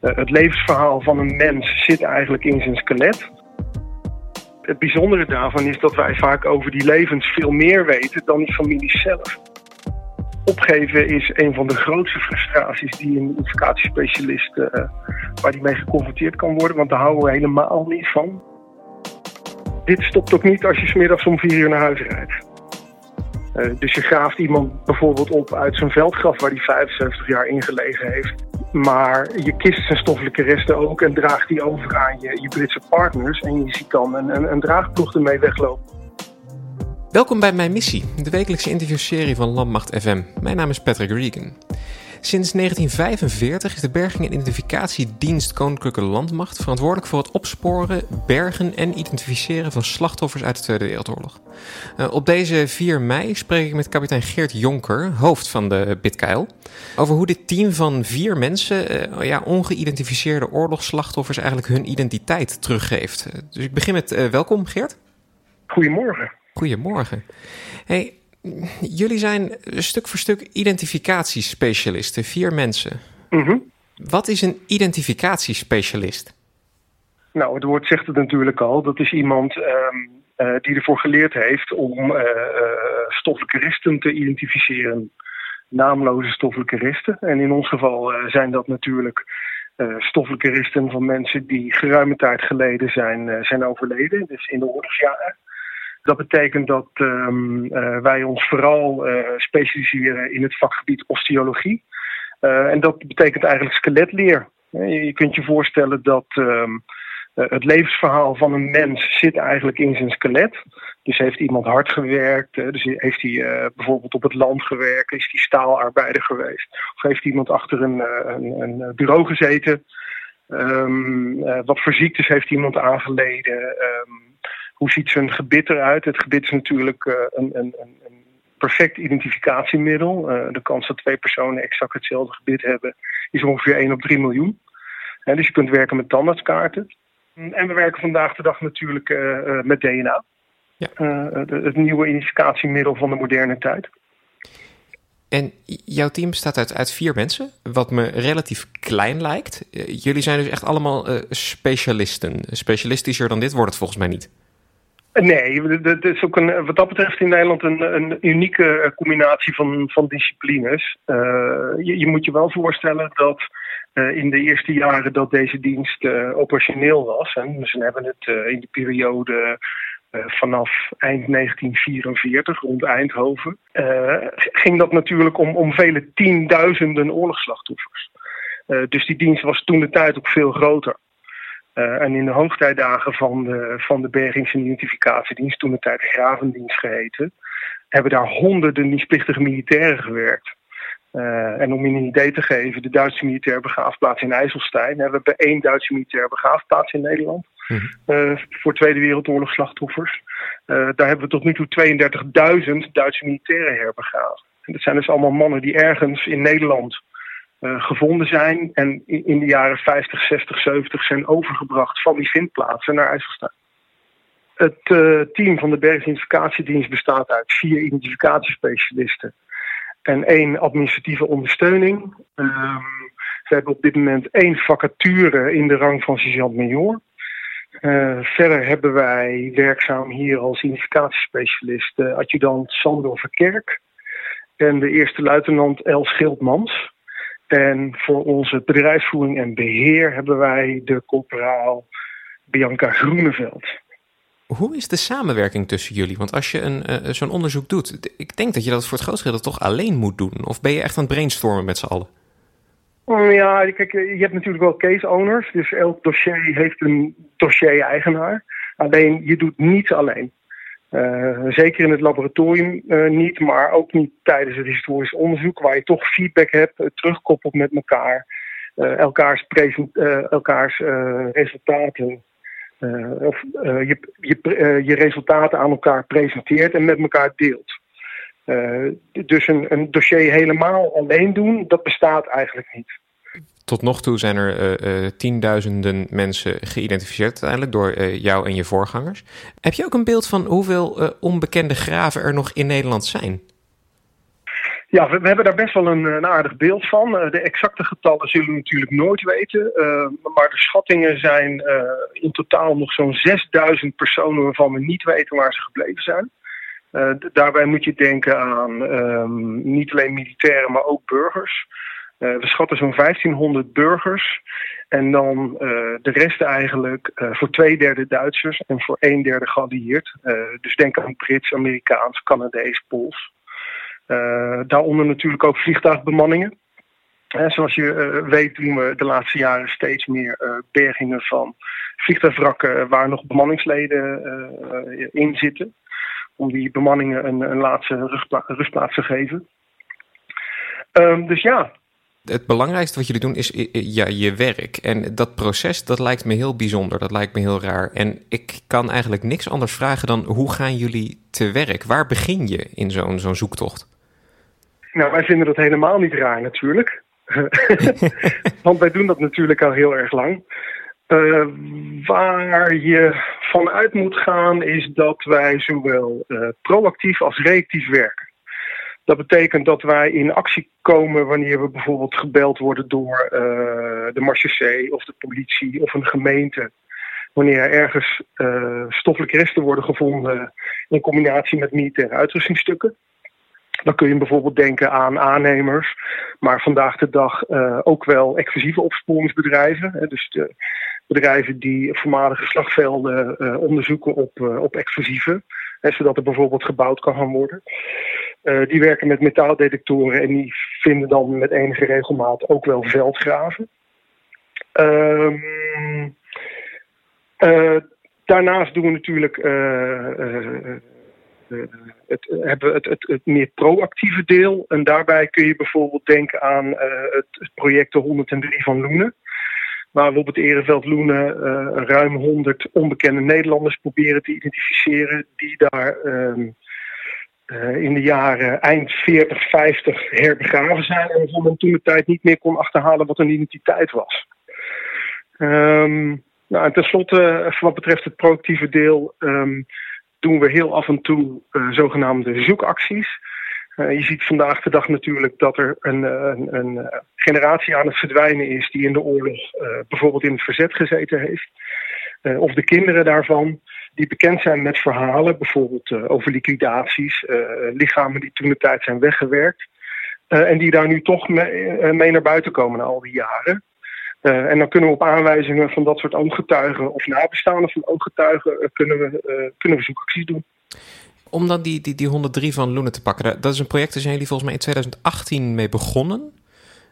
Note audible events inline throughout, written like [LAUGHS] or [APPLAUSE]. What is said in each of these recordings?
het levensverhaal van een mens zit eigenlijk in zijn skelet. Het bijzondere daarvan is dat wij vaak over die levens veel meer weten dan die families zelf. Opgeven is een van de grootste frustraties die een identificatiespecialist uh, waar die mee geconfronteerd kan worden, want daar houden we helemaal niet van. Dit stopt ook niet als je smiddags om vier uur naar huis rijdt. Uh, dus je graaft iemand bijvoorbeeld op uit zijn veldgraf waar hij 75 jaar ingelegen heeft. Maar je kist zijn stoffelijke resten ook en draagt die over aan je, je Britse partners. En je ziet dan een, een, een draagploeg ermee weglopen. Welkom bij Mijn Missie, de wekelijkse interviewserie van Landmacht FM. Mijn naam is Patrick Regan. Sinds 1945 is de Berging- en Identificatiedienst Koninklijke Landmacht verantwoordelijk voor het opsporen, bergen en identificeren van slachtoffers uit de Tweede Wereldoorlog. Uh, op deze 4 mei spreek ik met kapitein Geert Jonker, hoofd van de Bitkeil, over hoe dit team van vier mensen, uh, ja, ongeïdentificeerde oorlogsslachtoffers, eigenlijk hun identiteit teruggeeft. Dus ik begin met welkom, Geert. Goedemorgen. Goedemorgen. Hey, jullie zijn stuk voor stuk identificatiespecialisten, vier mensen. Mm Wat is een identificatiespecialist? Nou, het woord zegt het natuurlijk al. Dat is iemand um, uh, die ervoor geleerd heeft om uh, uh, stoffelijke resten te identificeren. Naamloze stoffelijke resten. En in ons geval zijn dat natuurlijk stoffelijke resten van mensen die geruime tijd geleden zijn, zijn overleden. Dus in de oorlogsjaren. Dat betekent dat um, uh, wij ons vooral uh, specialiseren in het vakgebied osteologie. Uh, en dat betekent eigenlijk skeletleer. Je kunt je voorstellen dat um, het levensverhaal van een mens zit eigenlijk in zijn skelet. Dus heeft iemand hard gewerkt, dus heeft hij bijvoorbeeld op het land gewerkt, is hij staalarbeider geweest, of heeft iemand achter een, een, een bureau gezeten. Um, wat voor ziektes heeft iemand aangeleden? Hoe ziet zijn gebit eruit? Het gebit is natuurlijk uh, een, een, een, perfect identificatiemiddel. Uh, de kans dat twee personen exact hetzelfde gebit hebben is ongeveer 1 op 3 miljoen. Uh, dus je kunt werken met tandartskaarten. En we werken vandaag de dag natuurlijk met DNA. Ja. het nieuwe identificatiemiddel van de moderne tijd. En jouw team bestaat uit, uit vier mensen, wat me relatief klein lijkt. jullie zijn dus echt allemaal specialisten. Specialistischer dan dit wordt het volgens mij niet. Nee, het is ook een, wat dat betreft in Nederland een, een unieke eh, combinatie van, van disciplines. Uh, je, je, moet je wel voorstellen dat uh, in de eerste jaren dat deze dienst operationeel was, en dus we hebben het in de periode vanaf eind 1944 rond Eindhoven, ging dat natuurlijk om, om vele tienduizenden oorlogsslachtoffers. dus die dienst was toen de tijd ook veel groter. Uh, en in de hoogtijdagen van de, van de Bergings- en Identificatiedienst, toen de tijd Gravendienst geheten, hebben daar honderden dienstplichtige militairen gewerkt. Uh, en om je een idee te geven, de Duitse militaire begraafplaats in IJsselstein. We hebben één Duitse militaire begraafplaats in Nederland. Mm -hmm. uh, voor Tweede Wereldoorlog slachtoffers. daar hebben we tot nu toe 32.000 Duitse militairen herbegraven. En dat zijn dus allemaal mannen die ergens in Nederland uh, gevonden zijn en in de jaren 50, 60, 70 zijn overgebracht van die vindplaatsen naar IJsselstein. Het uh, team van de Bergidentificatiedienst bestaat uit vier identificatiespecialisten en één administratieve ondersteuning. Um, we hebben op dit moment één vacature in de rang van sergeant-major. Uh, verder hebben wij werkzaam hier als identificatiespecialist adjudant Sandor Verkerk en de eerste luitenant Els Schildmans. En voor onze bedrijfsvoering en beheer hebben wij de corporaal Bianca Groeneveld. Hoe is de samenwerking tussen jullie? Want als je een, uh, zo'n onderzoek doet, ik denk dat je dat voor het grootste deel toch alleen moet doen. Of ben je echt aan het brainstormen met z'n allen? Oh, ja, kijk, je hebt natuurlijk wel case owners. Dus elk dossier heeft een dossier-eigenaar. Alleen je doet niets alleen. Uh, zeker in het laboratorium uh, niet, maar ook niet tijdens het historisch onderzoek, waar je toch feedback hebt, uh, terugkoppelt met elkaar, elkaars, elkaars resultaten. of je, je, je resultaten aan elkaar presenteert en met elkaar deelt. dus een, een dossier helemaal alleen doen, dat bestaat eigenlijk niet. Tot nog toe zijn er uh, uh, tienduizenden mensen geïdentificeerd uiteindelijk door uh, jou en je voorgangers. Heb je ook een beeld van hoeveel onbekende graven er nog in Nederland zijn? Ja, we, hebben daar best wel een, een aardig beeld van. de exacte getallen zullen we natuurlijk nooit weten. maar de schattingen zijn in totaal nog zo'n 6000 personen waarvan we niet weten waar ze gebleven zijn. daarbij moet je denken aan ehm, niet alleen militairen, maar ook burgers. We schatten zo'n 1500 burgers en dan uh, de rest eigenlijk uh, voor twee derde Duitsers en voor een derde geallieerd. Dus denk aan Brits, Amerikaans, Canadees, Pools. daaronder natuurlijk ook vliegtuigbemanningen. zoals je weet doen we de laatste jaren steeds meer bergingen van vliegtuigwrakken waar nog bemanningsleden in zitten. Om die bemanningen een, laatste rustplaats te geven. Um, dus ja, het belangrijkste wat jullie doen is ja, je werk. En dat proces, dat lijkt me heel bijzonder. Dat lijkt me heel raar. En ik kan eigenlijk niks anders vragen dan hoe gaan jullie te werk? Waar begin je in zo'n zo'n zoektocht? Nou, wij vinden dat helemaal niet raar natuurlijk. [LAUGHS] Want wij doen dat natuurlijk al heel erg lang. Uh, waar je vanuit moet gaan is dat wij zowel uh, proactief als reactief werken. Dat betekent dat wij in actie komen wanneer we bijvoorbeeld gebeld worden door uh, de marechaussee of de politie of een gemeente. Wanneer er ergens uh, stoffelijke resten worden gevonden in combinatie met militaire uitrustingstukken. Dan kun je bijvoorbeeld denken aan aannemers, maar vandaag de dag uh, ook wel exclusieve opsporingsbedrijven. Hè, dus de bedrijven die voormalige slagvelden onderzoeken op, op explosieven. Hè, zodat er bijvoorbeeld gebouwd kan gaan worden. Uh, die werken met metaaldetectoren en die vinden dan met enige regelmaat ook wel veldgraven. Um, uh, daarnaast doen we natuurlijk uh, het, hebben het, het, meer proactieve deel. En daarbij kun je bijvoorbeeld denken aan het, het, project de 103 van Loenen. Waar we op het Ereveld Loenen ruim 100 onbekende Nederlanders proberen te identificeren die daar ehm, uh, in de jaren eind 40, 50 herbegraven zijn. En waarvan men toen de tijd niet meer kon achterhalen wat een identiteit was. Um, nou, en tenslotte, eh, wat betreft het proactieve deel, um, doen we heel af en toe uh, zogenaamde zoekacties. Je ziet vandaag de dag natuurlijk dat er een, een, een, generatie aan het verdwijnen is die in de oorlog bijvoorbeeld in het verzet gezeten heeft. of de kinderen daarvan die bekend zijn met verhalen, bijvoorbeeld uh, over liquidaties, uh, lichamen die toen de tijd zijn weggewerkt. Uh, en die daar nu toch mee, mee, naar buiten komen na al die jaren. en dan kunnen we op aanwijzingen van dat soort ooggetuigen of nabestaanden van ooggetuigen kunnen we, kunnen we zoekacties doen. Om dan die, die, die 103 van Loenen te pakken, dat is een project, daar zijn jullie volgens mij in 2018 mee begonnen.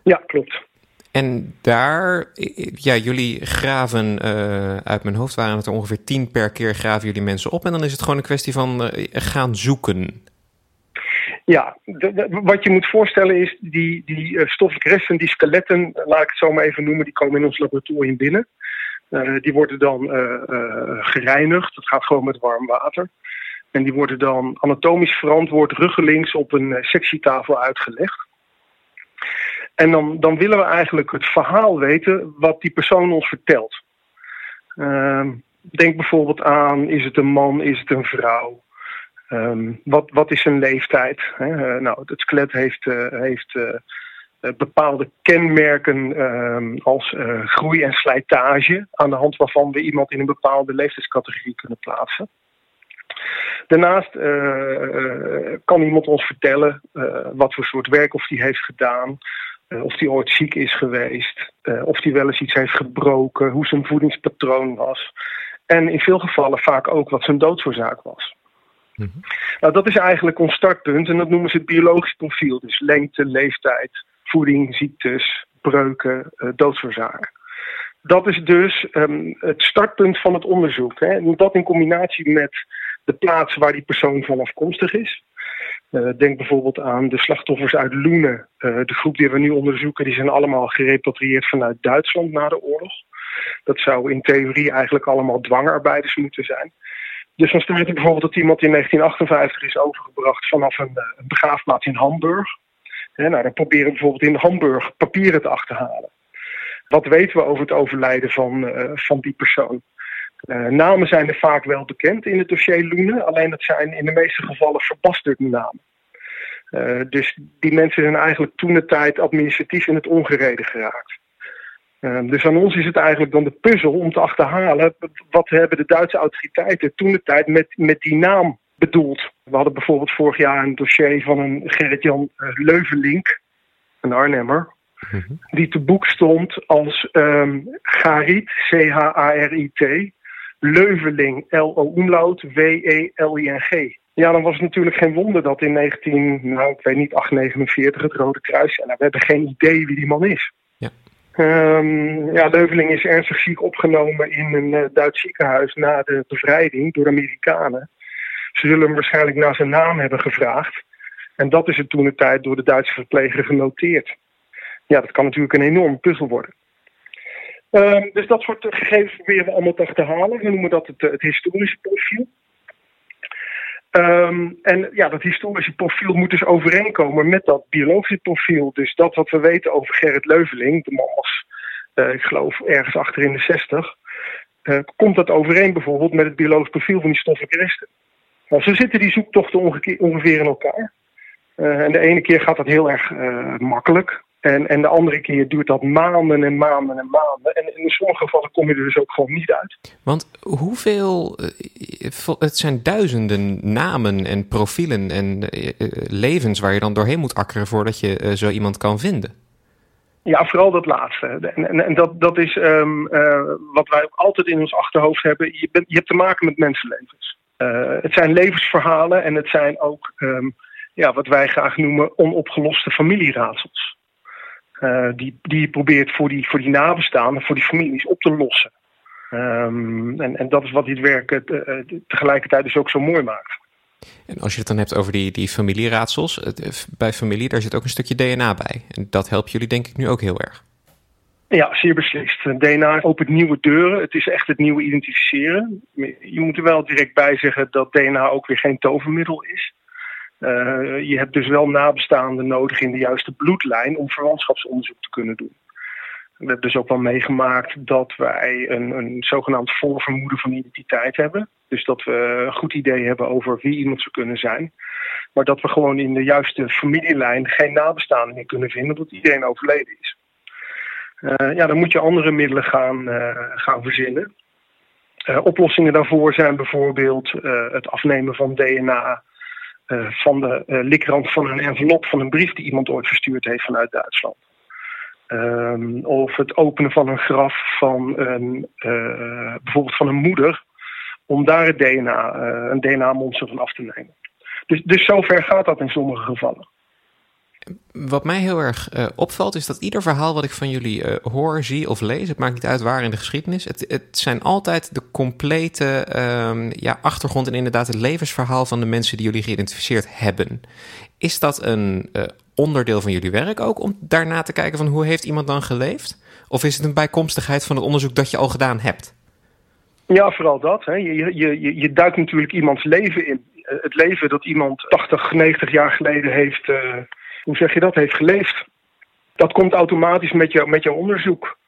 Ja, klopt. En daar, ja, jullie graven uh, uit mijn hoofd waren het er ongeveer tien per keer graven jullie mensen op. En dan is het gewoon een kwestie van uh, gaan zoeken. Ja, wat je moet voorstellen is die, die uh, stoffelijke resten, die skeletten, laat ik het zo maar even noemen, die komen in ons laboratorium binnen. die worden dan gereinigd, dat gaat gewoon met warm water. En die worden dan anatomisch verantwoord ruggelings op een sectietafel uitgelegd. En dan, dan willen we eigenlijk het verhaal weten wat die persoon ons vertelt. Uh, denk bijvoorbeeld aan, is het een man, is het een vrouw? Um, wat, wat is zijn leeftijd? Uh, nou, het skelet heeft, uh, heeft uh, bepaalde kenmerken ehm, als groei en slijtage, aan de hand waarvan we iemand in een bepaalde leeftijdscategorie kunnen plaatsen. Daarnaast kan iemand ons vertellen wat voor soort werk of die heeft gedaan, of hij ooit ziek is geweest, uh, of hij wel eens iets heeft gebroken, hoe zijn voedingspatroon was. En in veel gevallen vaak ook wat zijn doodsoorzaak was. Mm -hmm. Nou, dat is eigenlijk ons startpunt en dat noemen ze het biologisch profiel. Dus lengte, leeftijd, voeding, ziektes, breuken, uh, doodsoorzaak. Dat is dus um, het startpunt van het onderzoek. Hè. En dat in combinatie met de plaats waar die persoon van afkomstig is. Uh, denk bijvoorbeeld aan de slachtoffers uit Loenen. Uh, de groep die we nu onderzoeken, die zijn allemaal gerepatrieerd vanuit Duitsland na de oorlog. Dat zou in theorie eigenlijk allemaal dwangarbeiders moeten zijn. Dus dan staat er bijvoorbeeld dat iemand in 1958 is overgebracht vanaf een, uh, een begraafplaats in Hamburg. nou, dan proberen we bijvoorbeeld in Hamburg papieren te achterhalen. Wat weten we over het overlijden van, van die persoon? Uh, namen zijn er vaak wel bekend in het dossier Loenen, alleen dat zijn in de meeste gevallen verbasterde namen. dus die mensen zijn eigenlijk toen de tijd administratief in het ongereden geraakt. dus aan ons is het eigenlijk dan de puzzel om te achterhalen wat hebben de Duitse autoriteiten toen de tijd met, met die naam bedoeld. We hadden bijvoorbeeld vorig jaar een dossier van een Gerrit-Jan Leuvelink, een Arnhemmer, mhm. die te boek stond als um, Garit, C-H-A-R-I-T, Leuveling, L-O-umlaut, W-E-L-I-N-G. Ja, dan was het natuurlijk geen wonder dat in 19, nou ik weet niet, 849 het Rode Kruis. En nou, we hebben geen idee wie die man is. Ja. Um, ja, Leuveling is ernstig ziek opgenomen in een uh, Duits ziekenhuis na de bevrijding door de Amerikanen. Ze zullen hem waarschijnlijk naar zijn naam hebben gevraagd. En dat is het toen de tijd door de Duitse verpleger genoteerd. Ja, dat kan natuurlijk een enorme puzzel worden. Um, dus dat soort gegevens proberen we allemaal te achterhalen. We noemen dat het, het historische profiel. Um, en ja, dat historische profiel moet dus overeenkomen met dat biologische profiel. Dus dat wat we weten over Gerrit Leuveling, de man was, uh, ik geloof, ergens achter in de 60. Uh, komt dat overeen bijvoorbeeld met het biologisch profiel van die stoffen christen? Nou, zo zitten die zoektochten ongeveer in elkaar. En de ene keer gaat dat heel erg makkelijk. En, en de andere keer duurt dat maanden en maanden en maanden. En in sommige gevallen kom je er dus ook gewoon niet uit. Want hoeveel, eh, het zijn duizenden namen en profielen en eh, eh, levens waar je dan doorheen moet akkeren voordat je zo iemand kan vinden. Ja, vooral dat laatste. En, en, en dat, dat is um, wat wij ook altijd in ons achterhoofd hebben. Je, bent, je hebt te maken met mensenlevens. Uh, het zijn levensverhalen en het zijn ook um, ja, wat wij graag noemen onopgeloste familieraadsels. Uh, die, die je probeert voor die, voor die nabestaanden, voor die families op te lossen. Um, en, en dat is wat dit werk uh, tegelijkertijd dus ook zo mooi maakt. En als je het dan hebt over die, die familieraadsels, bij familie daar zit ook een stukje DNA bij. En dat helpt jullie denk ik nu ook heel erg. Ja, zeer beslist. DNA opent nieuwe deuren. Het is echt het nieuwe identificeren. Je moet er wel direct bij zeggen dat DNA ook weer geen tovermiddel is. Uh, je hebt dus wel nabestaanden nodig in de juiste bloedlijn om verwantschapsonderzoek te kunnen doen. We hebben dus ook wel meegemaakt dat wij een, een zogenaamd voorvermoeden van identiteit hebben. Dus dat we een goed idee hebben over wie iemand zou kunnen zijn. Maar dat we gewoon in de juiste familielijn geen nabestaanden meer kunnen vinden, omdat iedereen overleden is. Uh, ja, dan moet je andere middelen gaan, uh, gaan verzinnen. oplossingen daarvoor zijn bijvoorbeeld het afnemen van DNA uh, van de uh, likrand van een envelop van een brief die iemand ooit verstuurd heeft vanuit Duitsland. Um, of het openen van een graf van een, uh, bijvoorbeeld van een moeder, om daar het DNA, een DNA-monster van af te nemen. Dus, dus zover gaat dat in sommige gevallen. Wat mij heel erg uh, opvalt is dat ieder verhaal wat ik van jullie uh, hoor, zie of lees, het maakt niet uit waar in de geschiedenis, het, het zijn altijd de complete uh, ja, achtergrond en inderdaad het levensverhaal van de mensen die jullie geïdentificeerd hebben. Is dat een uh, onderdeel van jullie werk ook om daarna te kijken van hoe heeft iemand dan geleefd? Of is het een bijkomstigheid van het onderzoek dat je al gedaan hebt? Ja, vooral dat. Hè. Je, je, je, je duikt natuurlijk iemands leven in. Het leven dat iemand 80, 90 jaar geleden heeft hoe zeg je dat, heeft geleefd. Dat komt automatisch met, jou, met jouw onderzoek.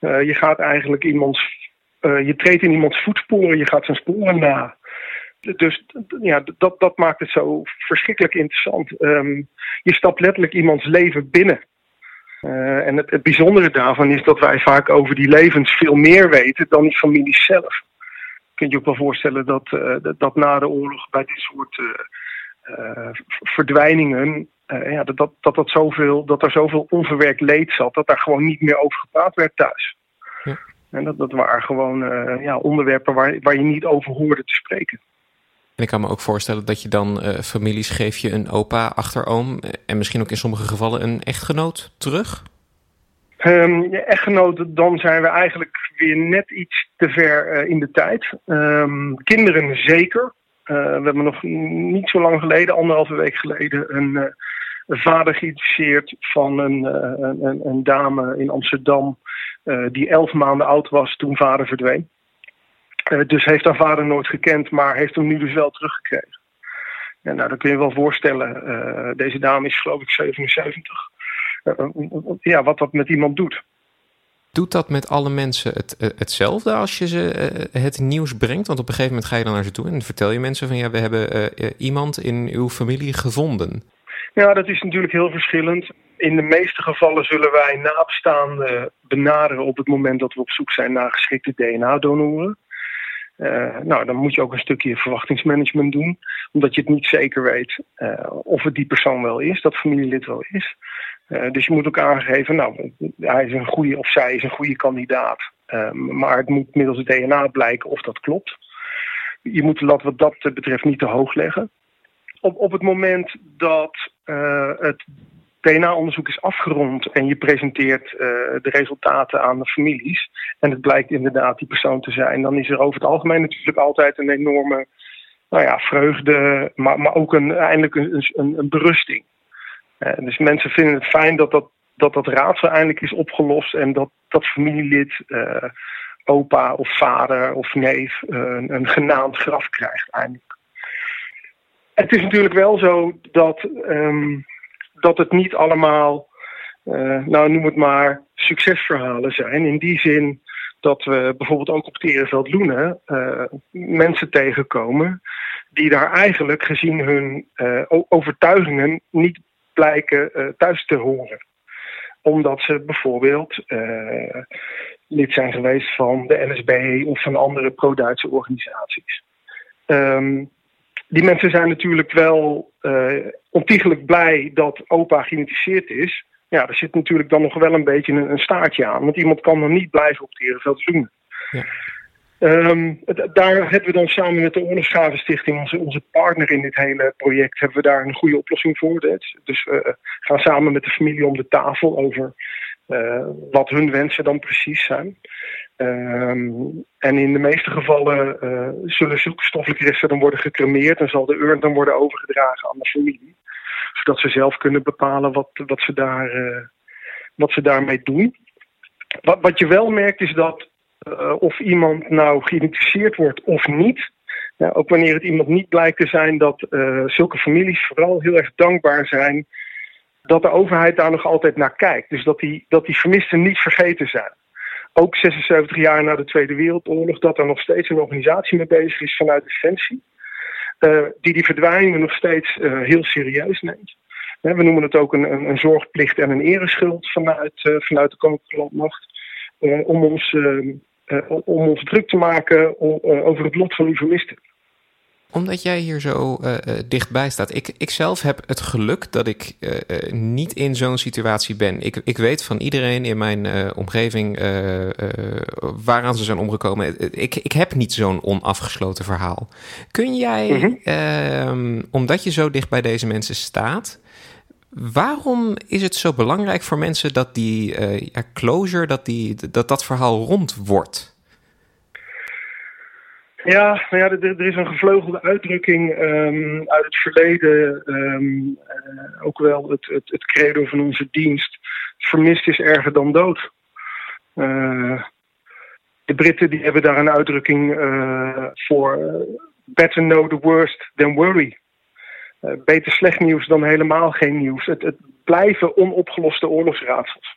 Uh, je gaat eigenlijk iemands, uh, je treedt in iemands voetsporen, je gaat zijn sporen na. Dus ja, dat, dat maakt het zo verschrikkelijk interessant. Um, je stapt letterlijk iemands leven binnen. Uh, en het, bijzondere daarvan is dat wij vaak over die levens veel meer weten dan die families zelf. Kun je je ook wel voorstellen dat, dat, dat, na de oorlog bij dit soort verdwijningen uh, ja, dat, dat, dat, dat, zoveel, dat er zoveel onverwerkt leed zat, dat daar gewoon niet meer over gepraat werd thuis. Ja. En dat, dat waren gewoon uh, ja, onderwerpen waar, waar je niet over hoorde te spreken. En ik kan me ook voorstellen dat je dan uh, families geef je een opa, achteroom en misschien ook in sommige gevallen een echtgenoot terug? Um, ja, echtgenoten, dan zijn we eigenlijk weer net iets te ver in de tijd. Um, kinderen zeker. we hebben nog niet zo lang geleden, anderhalve week geleden, een vader geïnteresseerd van een, eh, een, een, dame in Amsterdam uh, die elf maanden oud was toen vader verdween. Uh, dus heeft haar vader nooit gekend, maar heeft hem nu dus wel teruggekregen. En nou, dat kun je wel voorstellen. Deze dame is geloof ik 77. ja, wat dat met iemand doet. Doet dat met alle mensen het, hetzelfde als je ze het nieuws brengt? Want op een gegeven moment ga je dan naar ze toe en vertel je mensen van ja, we hebben iemand in uw familie gevonden. Ja, dat is natuurlijk heel verschillend. In de meeste gevallen zullen wij nabestaanden benaderen op het moment dat we op zoek zijn naar geschikte DNA-donoren. Uh, nou, dan moet je ook een stukje verwachtingsmanagement doen, omdat je het niet zeker weet uh, of het die persoon wel is, dat familielid wel is. Uh, dus je moet ook aangeven, nou, hij is een goede of zij is een goede kandidaat, maar het moet middels het DNA blijken of dat klopt. Je moet de lat wat dat betreft niet te hoog leggen. Op, op het moment dat het DNA-onderzoek is afgerond en je presenteert uh, de resultaten aan de families. En het blijkt inderdaad die persoon te zijn. Dan is er over het algemeen natuurlijk altijd een enorme nou ja, vreugde, maar, maar ook een, eindelijk een, een, een berusting. Uh, dus mensen vinden het fijn dat dat, dat dat raadsel eindelijk is opgelost en dat dat familielid, opa of vader of neef, een, een genaamd graf krijgt eindelijk. Het is natuurlijk wel zo dat um, dat het niet allemaal, uh, nou noem het maar, succesverhalen zijn. In die zin dat we bijvoorbeeld ook op Terenveld Loenen uh, mensen tegenkomen die daar eigenlijk gezien hun uh, overtuigingen niet blijken thuis te horen. Omdat ze bijvoorbeeld lid zijn geweest van de NSB of van andere pro-Duitse organisaties. Um, die mensen zijn natuurlijk wel uh, ontiegelijk blij dat opa geïdentificeerd is. Ja, er zit natuurlijk dan nog wel een beetje een, een staartje aan. Want iemand kan dan niet blijven op Terenveld Loenen. Ja. Um, daar hebben we dan samen met de Oorlogsgravenstichting, onze, onze partner in dit hele project, hebben we daar een goede oplossing voor. Dus we gaan samen met de familie om de tafel over wat hun wensen dan precies zijn. Um, en in de meeste gevallen uh, zullen zulke stoffelijke resten dan worden gecremeerd en zal de urn dan worden overgedragen aan de familie. Zodat ze zelf kunnen bepalen wat, wat, ze, daar, uh, wat ze daarmee doen. Wat, wat je wel merkt is dat of iemand nou geïdentificeerd wordt of niet. Ook wanneer het iemand niet blijkt te zijn, dat zulke families vooral heel erg dankbaar zijn dat de overheid daar nog altijd naar kijkt. Dus dat die, dat die vermisten niet vergeten zijn ook 76 jaar na de Tweede Wereldoorlog, dat er nog steeds een organisatie mee bezig is vanuit Defensie. Uh, die die verdwijningen nog steeds uh, heel serieus neemt. we noemen het ook een, een, een, zorgplicht en een ereschuld vanuit, uh, vanuit de Koninklijke Landmacht. om, ons, om ons druk te maken over het lot van die vermisten omdat jij hier zo uh, dichtbij staat. Ik, ik zelf heb het geluk dat ik uh, niet in zo'n situatie ben. Ik, ik weet van iedereen in mijn omgeving waaraan ze zijn omgekomen. Ik, ik heb niet zo'n onafgesloten verhaal. Kun jij, mm -hmm. omdat je zo dicht bij deze mensen staat, waarom is het zo belangrijk voor mensen dat die ja, closure, dat, die, dat dat verhaal rond wordt? Ja, nou ja er, er, is een gevleugelde uitdrukking um, uit het verleden. Um, uh, ook wel het, het, het, credo van onze dienst. Vermist is erger dan dood. Uh, de Britten die hebben daar een uitdrukking uh, voor. better know the worst than worry. beter slecht nieuws dan helemaal geen nieuws. Het, het blijven onopgeloste oorlogsraadsels.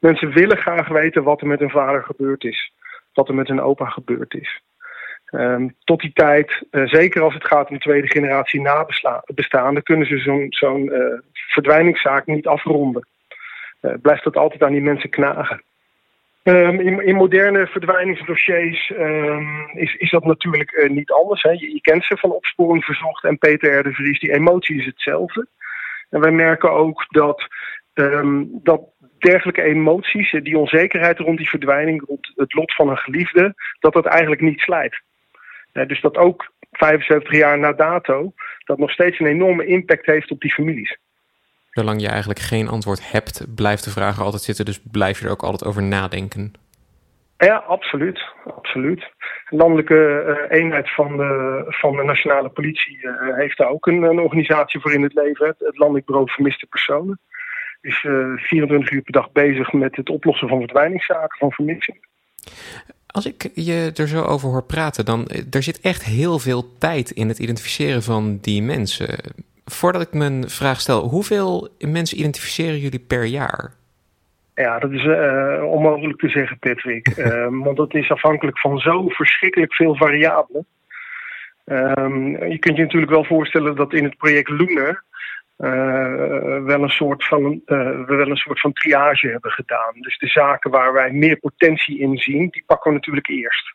Mensen willen graag weten wat er met hun vader gebeurd is. Wat er met hun opa gebeurd is. Um, tot die tijd, uh, zeker als het gaat om tweede generatie nabestaanden, kunnen ze zo'n zo'n uh, verdwijningszaak niet afronden. Uh, blijft dat altijd aan die mensen knagen. Um, in, moderne verdwijningsdossiers um, is, is dat natuurlijk niet anders. Hè. Je, je, kent ze van opsporing verzocht en Peter R. de Vries. Die emotie is hetzelfde. En wij merken ook dat, dat dergelijke emoties, die onzekerheid rond die verdwijning, rond het lot van een geliefde, dat dat eigenlijk niet slijt dus dat ook 75 jaar na dato, dat nog steeds een enorme impact heeft op die families. Zolang je eigenlijk geen antwoord hebt, blijft de vraag er altijd zitten, dus blijf je er ook altijd over nadenken. Ja, absoluut. absoluut. De landelijke uh, eenheid van de, van de nationale politie uh, heeft daar ook een, een, organisatie voor in het leven. Het, het Landelijk Bureau Vermiste Personen. Is uh, eh, 24 uur per dag bezig met het oplossen van verdwijningszaken, van vermissing. Als ik je er zo over hoor praten, dan eh, er zit echt heel veel tijd in het identificeren van die mensen. Voordat ik mijn vraag stel, hoeveel mensen identificeren jullie per jaar? Ja, dat is uh, onmogelijk te zeggen, Patrick. uh, [LAUGHS] want dat is afhankelijk van zo verschrikkelijk veel variabelen. Um, je kunt je natuurlijk wel voorstellen dat in het project Loenen wel, een soort van, wel een soort van triage hebben gedaan. Dus de zaken waar wij meer potentie in zien, die pakken we natuurlijk eerst.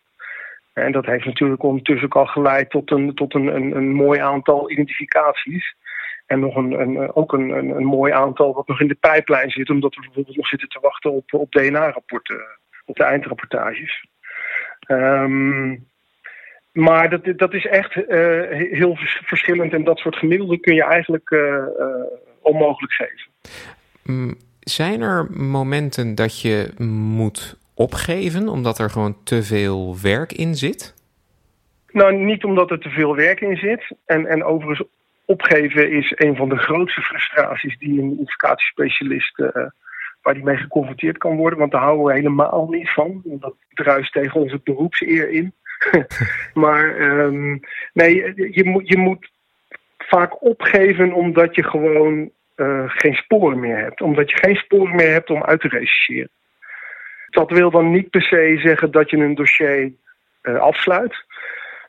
En dat heeft natuurlijk ondertussen ook al geleid tot een, tot een, een, een mooi aantal identificaties. En nog een, een, ook een, een, een, mooi aantal wat nog in de pijplijn zit, omdat we bijvoorbeeld nog zitten te wachten op, op DNA-rapporten, op de eindrapportages. Um, maar dat, dat is echt uh, heel verschillend en dat soort gemiddelden kun je eigenlijk uh, uh, onmogelijk geven. Mm, zijn er momenten dat je moet opgeven omdat er gewoon te veel werk in zit? Nou, niet omdat er te veel werk in zit. En, en overigens, opgeven is een van de grootste frustraties die een identificatiespecialist uh, waar die mee geconfronteerd kan worden. Want daar houden we helemaal niet van. Dat druist tegen onze beroepseer in. [LAUGHS] maar um, nee, je moet, je moet vaak opgeven omdat je gewoon uh, geen sporen meer hebt. Omdat je geen sporen meer hebt om uit te rechercheren. Dat wil dan niet per se zeggen dat je een dossier uh, afsluit.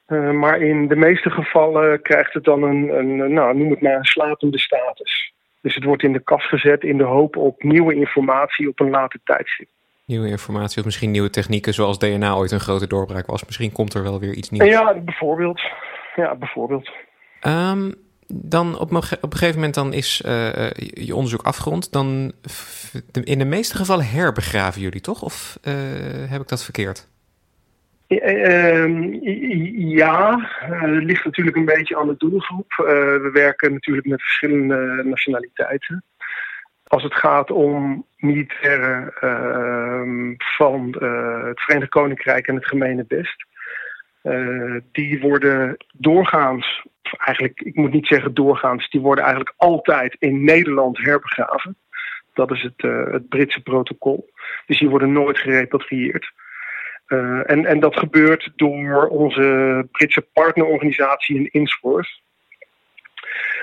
Uh, maar in de meeste gevallen krijgt het dan een, een, nou, noem het maar een slapende status. Dus het wordt in de kast gezet in de hoop op nieuwe informatie op een later tijdstip. Nieuwe informatie of misschien nieuwe technieken zoals DNA ooit een grote doorbraak was. Misschien komt er wel weer iets nieuws. Ja, bijvoorbeeld. Ja, bijvoorbeeld. Um, dan op, op een gegeven moment dan is uh, je onderzoek afgerond. Dan in de meeste gevallen herbegraven jullie toch? Of uh, heb ik dat verkeerd? Ehm, ja, het ligt natuurlijk een beetje aan de doelgroep. we werken natuurlijk met verschillende nationaliteiten. Als het gaat om militairen ehm, van het Verenigd Koninkrijk en het gemene best, die worden doorgaans eigenlijk, ik moet niet zeggen doorgaans, die worden eigenlijk altijd in Nederland herbegraven. Dat is het, uh, het Britse protocol. Dus die worden nooit gerepatrieerd. En, en dat gebeurt door onze Britse partnerorganisatie in Innsworth.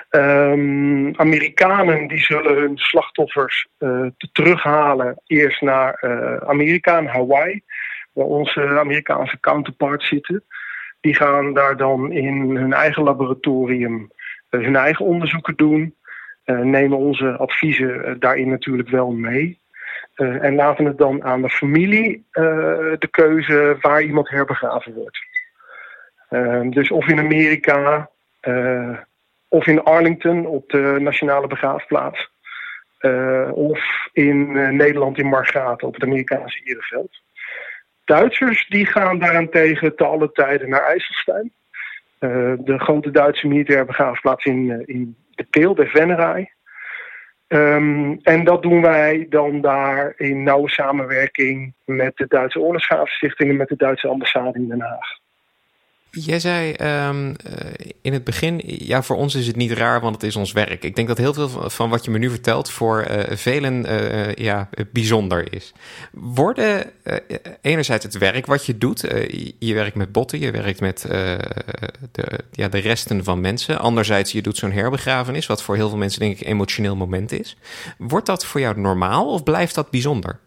Um, Amerikanen die zullen hun slachtoffers uh, terughalen eerst naar Amerika en Hawaii, waar onze Amerikaanse counterparts zitten. Die gaan daar dan in hun eigen laboratorium uh, hun eigen onderzoeken doen. Nemen onze adviezen daarin natuurlijk wel mee. en laten het dan aan de familie de keuze waar iemand herbegraven wordt. dus of in Amerika of in Arlington op de nationale begraafplaats. of in Nederland in Margaten op het Amerikaanse Ereveld. Duitsers die gaan daarentegen te alle tijden naar IJsselstein. Uh, de grote Duitse militaire begraafplaats in, in de Peel, de Vennerai. Um, en dat doen wij dan daar in nauwe samenwerking met de Duitse Oorlogsgraafstichting en met de Duitse ambassade in Den Haag. Jij zei um, in het begin, ja, voor ons is het niet raar, want het is ons werk. Ik denk dat heel veel van wat je me nu vertelt voor uh, velen uh, ja, bijzonder is. Worden enerzijds het werk wat je doet, je werkt met botten, je werkt met de, ja, de resten van mensen. Anderzijds, je doet zo'n herbegrafenis, wat voor heel veel mensen denk ik een emotioneel moment is. Wordt dat voor jou normaal of blijft dat bijzonder?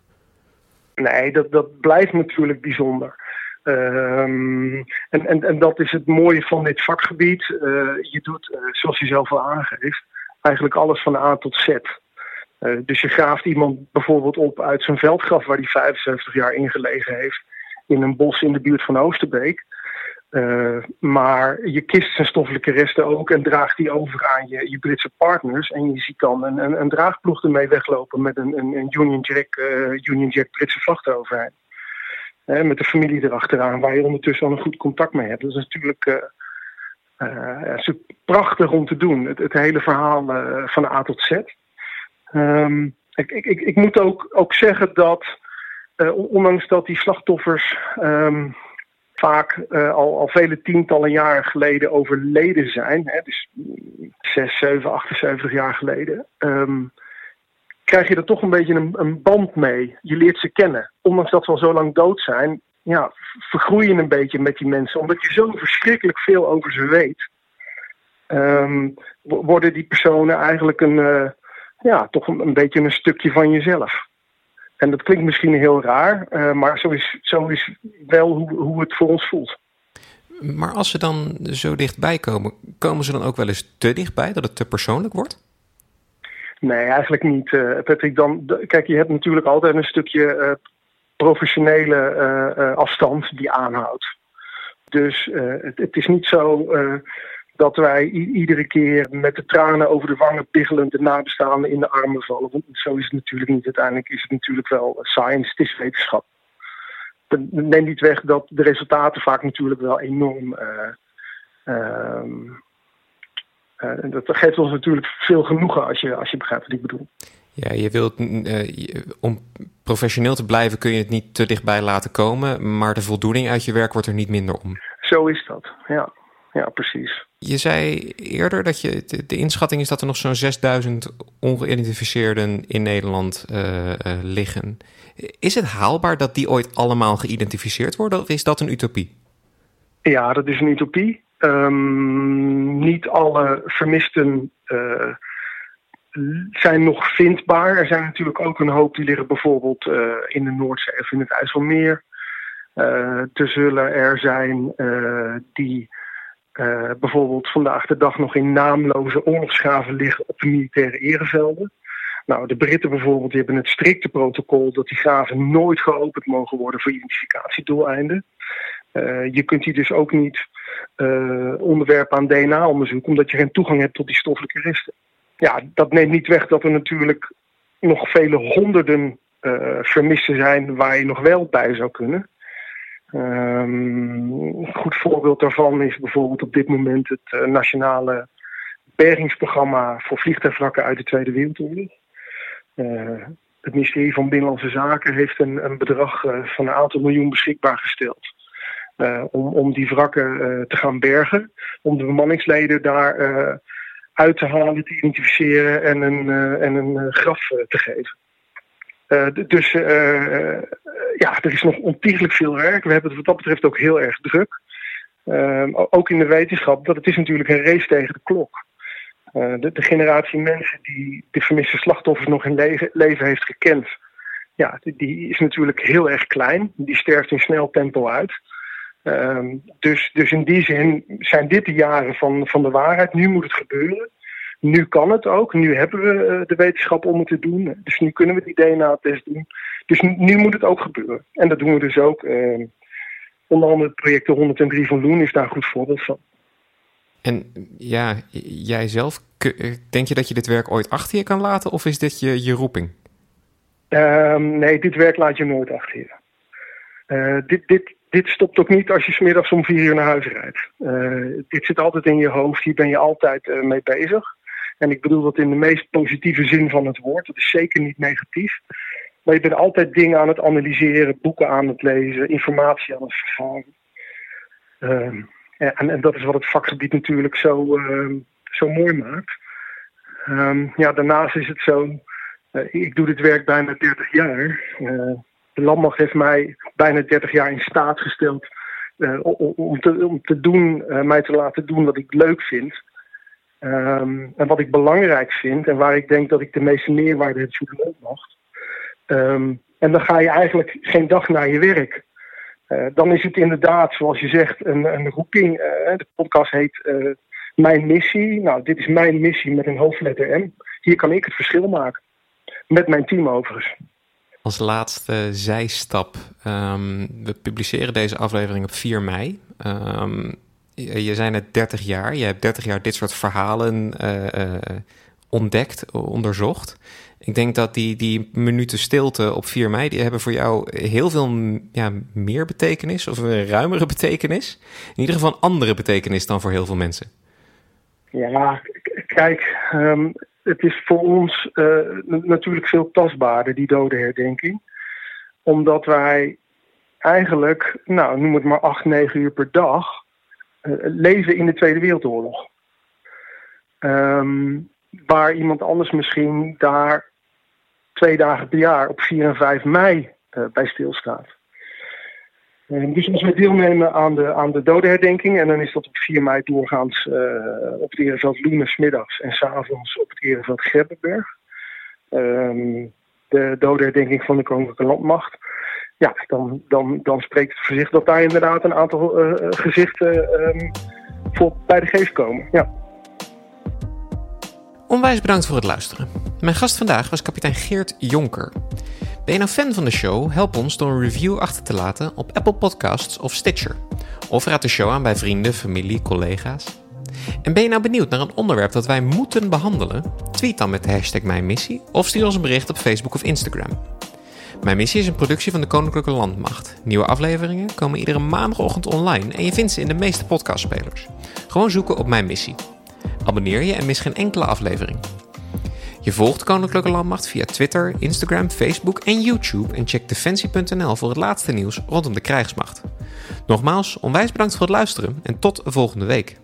Nee, dat, dat blijft natuurlijk bijzonder. Um, en, en, en dat is het mooie van dit vakgebied. Uh, je doet, uh, zoals je zelf al aangeeft, eigenlijk alles van A tot Z. Uh, dus je graaft iemand bijvoorbeeld op uit zijn veldgraf waar hij 75 jaar ingelegen heeft, in een bos in de buurt van Oosterbeek. maar je kist zijn stoffelijke resten ook en draagt die over aan je, je Britse partners. En je ziet dan een, een, een draagploeg ermee weglopen met een, een, een Union Jack, Union Jack Britse vlag eroverheen met de familie erachteraan, waar je ondertussen al een goed contact mee hebt. Dat is natuurlijk uh, prachtig om te doen, het, hele verhaal uh, van A tot Z. Um, ik, ik, ik, moet ook, ook zeggen dat, ondanks dat die slachtoffers um, vaak al, al vele tientallen jaren geleden overleden zijn, hè, dus 6, 7, 78 jaar geleden, um, krijg je er toch een beetje een, een, band mee. Je leert ze kennen. Ondanks dat ze al zo lang dood zijn, ja, vergroei je een beetje met die mensen. Omdat je zo verschrikkelijk veel over ze weet, um, worden die personen eigenlijk een, uh, ja, toch een, beetje een stukje van jezelf. En dat klinkt misschien heel raar, uh, maar zo is, zo is wel hoe, hoe het voor ons voelt. Maar als ze dan zo dichtbij komen, komen ze dan ook wel eens te dichtbij dat het te persoonlijk wordt? Nee, eigenlijk niet, Patrick. Dan, kijk, je hebt natuurlijk altijd een stukje professionele afstand die aanhoudt. Dus het, het, is niet zo dat wij iedere keer met de tranen over de wangen piggelend de nabestaanden in de armen vallen. Want zo is het natuurlijk niet. Uiteindelijk is het natuurlijk wel science, het is wetenschap. Neem niet weg dat de resultaten vaak natuurlijk wel enorm. Uh, dat geeft ons natuurlijk veel genoegen als je, als je begrijpt wat ik bedoel. Ja, je wilt, uh, om professioneel te blijven kun je het niet te dichtbij laten komen, maar de voldoening uit je werk wordt er niet minder om. Zo is dat, ja ja, precies. Je zei eerder dat je de, inschatting is dat er nog zo'n 6000 ongeïdentificeerden in Nederland uh, uh, liggen. Is het haalbaar dat die ooit allemaal geïdentificeerd worden of is dat een utopie? Ja, dat is een utopie. Um, niet alle vermisten uh, zijn nog vindbaar. Er zijn natuurlijk ook een hoop die liggen bijvoorbeeld in de Noordzee of in het IJsselmeer. er zullen er zijn die uh, bijvoorbeeld vandaag de dag nog in naamloze oorlogsgraven liggen op de militaire erevelden. Nou, de Britten bijvoorbeeld die hebben het strikte protocol dat die graven nooit geopend mogen worden voor identificatiedoeleinden. Uh, je kunt die dus ook niet uh, onderwerpen aan DNA-onderzoek, omdat je geen toegang hebt tot die stoffelijke resten. Ja, dat neemt niet weg dat er natuurlijk nog vele honderden uh, vermissen zijn waar je nog wel bij zou kunnen. Um, een goed voorbeeld daarvan is bijvoorbeeld op dit moment het nationale bergingsprogramma voor vliegtuigwrakken uit de Tweede Wereldoorlog. Het ministerie van Binnenlandse Zaken heeft een, een bedrag van een aantal miljoen beschikbaar gesteld. Om, om die wrakken te gaan bergen. Om de bemanningsleden daar uit te halen, te identificeren en een, en een graf te geven. Dus ja, er is nog ontiegelijk veel werk. We hebben het wat dat betreft ook heel erg druk. Uh, ook in de wetenschap, dat het is natuurlijk een race tegen de klok. De, de, generatie mensen die de vermiste slachtoffers nog in le leven heeft gekend, ja, die, die, is natuurlijk heel erg klein. Die sterft in snel tempo uit. Ehm, dus, dus in die zin zijn dit de jaren van, van de waarheid. Nu moet het gebeuren. Nu kan het ook. Nu hebben we eh, de wetenschap om het te doen. Dus nu kunnen we die DNA-test doen. Dus nu moet het ook gebeuren. En dat doen we dus ook. Eh, onder andere het project 103 van Loen is daar een goed voorbeeld van. En ja, jij zelf, eh, denk je dat je dit werk ooit achter je kan laten of is dit je, je roeping? Um, nee, dit werk laat je nooit achter je. Uh, dit, dit, dit stopt ook niet als je smiddags om vier uur naar huis rijdt. Uh, dit zit altijd in je hoofd, hier ben je altijd uh, mee bezig. En ik bedoel dat in de meest positieve zin van het woord. Dat is zeker niet negatief. Maar je bent altijd dingen aan het analyseren, boeken aan het lezen, informatie aan het vergaren. Uh, en, dat is wat het vakgebied natuurlijk zo, uh, zo mooi maakt. Um, ja, daarnaast is het zo, uh, ik doe dit werk bijna 30 jaar. Eh, de landmacht heeft mij bijna 30 jaar in staat gesteld om, om, te, om te doen, mij te laten doen wat ik leuk vind. Um, en wat ik belangrijk vind en waar ik denk dat ik de meeste meerwaarde heb voor. Um, en dan ga je eigenlijk geen dag naar je werk. Uh, dan is het inderdaad, zoals je zegt, een, een roeping. De podcast heet Mijn Missie. Nou, dit is mijn missie met een hoofdletter M. Hier kan ik het verschil maken. Met mijn team overigens. Als laatste zijstap. Um, we publiceren deze aflevering op 4 mei. Um, je zijn het 30 jaar. Je hebt 30 jaar dit soort verhalen uh, ontdekt, onderzocht. Ik denk dat die, die minuten stilte op 4 mei, die hebben voor jou heel veel ja, meer betekenis of een ruimere betekenis. In ieder geval een andere betekenis dan voor heel veel mensen. Ja, kijk, um, het is voor ons uh, natuurlijk veel tastbaarder, die dodenherdenking. Omdat wij eigenlijk, nou noem het maar 8, 9 uur per dag, uh, leven in de Tweede Wereldoorlog. Um, waar iemand anders misschien daar twee dagen per jaar op 4 en 5 mei uh, bij stilstaat. Uh, dus als wij deelnemen aan de, aan de dodenherdenking, en dan is dat op 4 mei doorgaans uh, op het Ereveld Loenen smiddags en s'avonds op het Ereveld Grebbeberg. Um, de dodenherdenking van de Koninklijke Landmacht. Ja, dan, dan, dan spreekt het voor zich dat daar inderdaad een aantal gezichten um, voor bij de geest komen. Ja. Onwijs bedankt voor het luisteren. Mijn gast vandaag was kapitein Geert Jonker. Ben je nou fan van de show? Help ons door een review achter te laten op Apple Podcasts of Stitcher. Of raad de show aan bij vrienden, familie, collega's. En ben je nou benieuwd naar een onderwerp dat wij moeten behandelen? Tweet dan met de hashtag Mijn Missie of stuur ons een bericht op Facebook of Instagram. Mijn Missie is een productie van de Koninklijke Landmacht. Nieuwe afleveringen komen iedere maandagochtend online en je vindt ze in de meeste podcastspelers. Gewoon zoeken op Mijn Missie. Abonneer je en mis geen enkele aflevering. Je volgt Koninklijke Landmacht via Twitter, Instagram, Facebook en YouTube en check defensie.nl voor het laatste nieuws rondom de krijgsmacht. Nogmaals, onwijs bedankt voor het luisteren en tot volgende week.